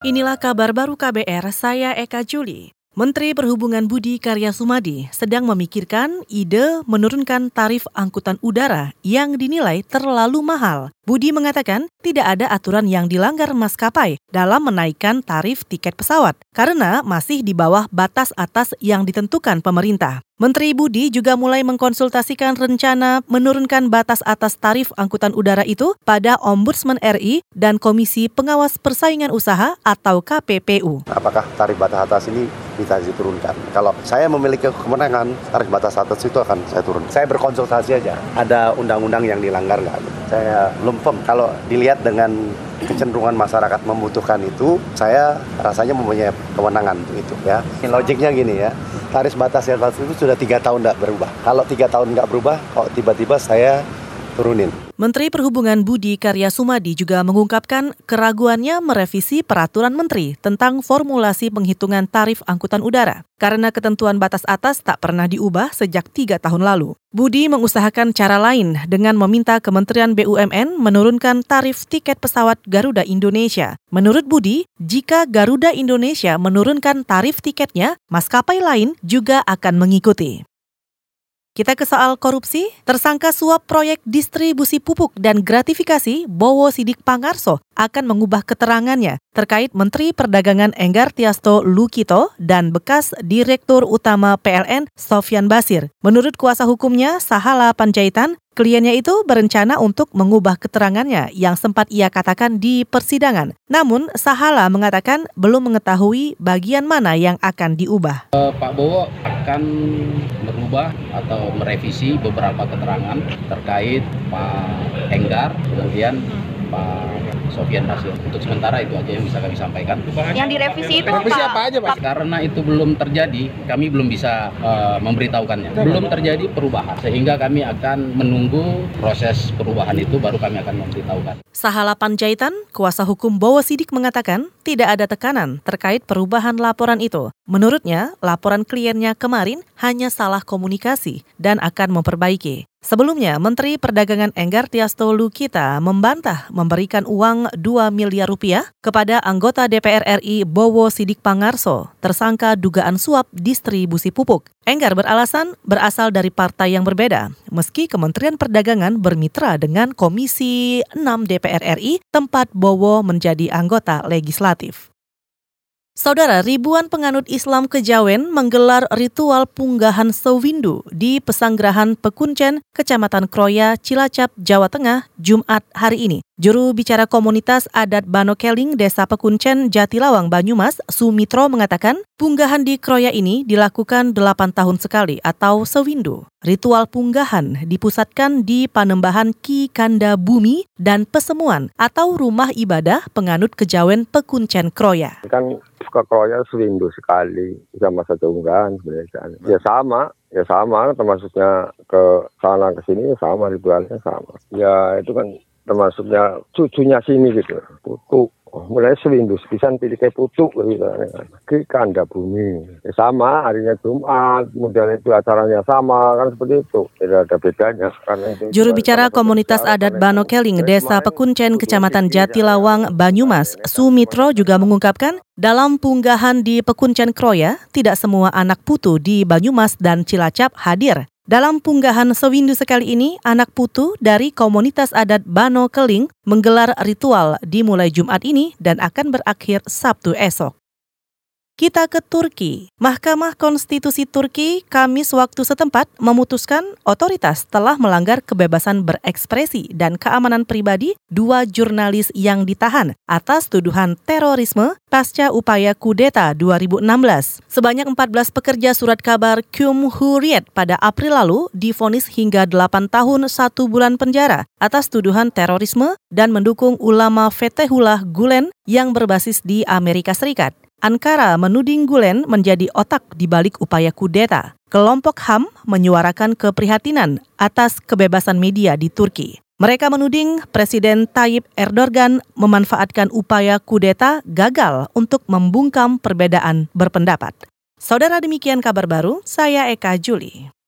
Inilah kabar baru KBR, saya Eka Juli. Menteri Perhubungan Budi Karya Sumadi sedang memikirkan ide menurunkan tarif angkutan udara yang dinilai terlalu mahal. Budi mengatakan tidak ada aturan yang dilanggar maskapai dalam menaikkan tarif tiket pesawat karena masih di bawah batas atas yang ditentukan pemerintah. Menteri Budi juga mulai mengkonsultasikan rencana menurunkan batas atas tarif angkutan udara itu pada Ombudsman RI dan Komisi Pengawas Persaingan Usaha atau KPPU. Apakah tarif batas atas ini bisa diturunkan? Kalau saya memiliki kemenangan, tarif batas atas itu akan saya turun. Saya berkonsultasi aja. Ada undang-undang yang dilanggar nggak? Saya belum firm. Kalau dilihat dengan kecenderungan masyarakat membutuhkan itu, saya rasanya mempunyai kewenangan itu ya. Logiknya gini ya, tarif batas atas itu sudah tiga tahun tidak berubah. Kalau tiga tahun nggak berubah, kok tiba-tiba saya turunin. Menteri Perhubungan Budi Karya Sumadi juga mengungkapkan keraguannya merevisi peraturan menteri tentang formulasi penghitungan tarif angkutan udara karena ketentuan batas atas tak pernah diubah sejak tiga tahun lalu. Budi mengusahakan cara lain dengan meminta Kementerian BUMN menurunkan tarif tiket pesawat Garuda Indonesia. Menurut Budi, jika Garuda Indonesia menurunkan tarif tiketnya, maskapai lain juga akan mengikuti. Kita ke soal korupsi. Tersangka suap proyek distribusi pupuk dan gratifikasi Bowo Sidik Pangarso akan mengubah keterangannya terkait Menteri Perdagangan Enggar Tiasto Lukito dan bekas Direktur Utama PLN Sofyan Basir. Menurut kuasa hukumnya Sahala Panjaitan, Kliennya itu berencana untuk mengubah keterangannya yang sempat ia katakan di persidangan. Namun, Sahala mengatakan belum mengetahui bagian mana yang akan diubah. Uh, Pak Bowo akan merubah atau merevisi beberapa keterangan terkait Pak Enggar, kemudian Pak Sofian Basir. Untuk sementara itu aja yang bisa kami sampaikan. Yang direvisi itu revisi apa? aja Pak? Karena itu belum terjadi, kami belum bisa uh, memberitahukannya. Belum terjadi perubahan, sehingga kami akan menunggu proses perubahan itu baru kami akan memberitahukan. Sahala Panjaitan, kuasa hukum Bowo Sidik mengatakan tidak ada tekanan terkait perubahan laporan itu. Menurutnya, laporan kliennya kemarin hanya salah komunikasi dan akan memperbaiki. Sebelumnya, Menteri Perdagangan Enggar Tiasto Lukita membantah memberikan uang 2 miliar rupiah kepada anggota DPR RI Bowo Sidik Pangarso, tersangka dugaan suap distribusi pupuk. Enggar beralasan berasal dari partai yang berbeda, meski Kementerian Perdagangan bermitra dengan Komisi 6 DPR RI, tempat Bowo menjadi anggota legislatif. Saudara, ribuan penganut Islam Kejawen menggelar ritual punggahan sewindu di Pesanggrahan Pekuncen, Kecamatan Kroya, Cilacap, Jawa Tengah, Jumat hari ini. Juru bicara komunitas adat Banokeling Desa Pekuncen Jatilawang Banyumas, Sumitro mengatakan, punggahan di Kroya ini dilakukan 8 tahun sekali atau sewindu. Ritual punggahan dipusatkan di Panembahan Ki Kanda Bumi dan Pesemuan atau rumah ibadah penganut kejawen Pekuncen Kroya. Kan ke Kroya sewindu sekali sama satu unggahan sebenarnya. Ya sama, ya sama termasuknya ke sana ke sini sama ritualnya sama. Ya itu kan termasuknya cucunya sini gitu. Putu mulai seminggu sepisan pilih kayak putu gitu. Ke kanda bumi. Ya, sama harinya Jumat kemudian itu acaranya sama kan seperti itu. Tidak ada bedanya karena itu. Juru bicara komunitas adat Banokeling Desa Pekuncen Kecamatan Jatilawang Banyumas Sumitro juga mengungkapkan dalam punggahan di Pekuncen Kroya tidak semua anak putu di Banyumas dan Cilacap hadir dalam punggahan sewindu sekali ini, anak putu dari komunitas adat Bano Keling menggelar ritual dimulai Jumat ini dan akan berakhir Sabtu esok. Kita ke Turki. Mahkamah Konstitusi Turki Kamis waktu setempat memutuskan otoritas telah melanggar kebebasan berekspresi dan keamanan pribadi dua jurnalis yang ditahan atas tuduhan terorisme pasca upaya kudeta 2016. Sebanyak 14 pekerja surat kabar Cumhuriyet pada April lalu difonis hingga 8 tahun 1 bulan penjara atas tuduhan terorisme dan mendukung ulama Fethullah Gulen yang berbasis di Amerika Serikat. Ankara menuding Gulen menjadi otak di balik upaya kudeta. Kelompok HAM menyuarakan keprihatinan atas kebebasan media di Turki. Mereka menuding Presiden Tayyip Erdogan memanfaatkan upaya kudeta gagal untuk membungkam perbedaan berpendapat. Saudara demikian kabar baru, saya Eka Juli.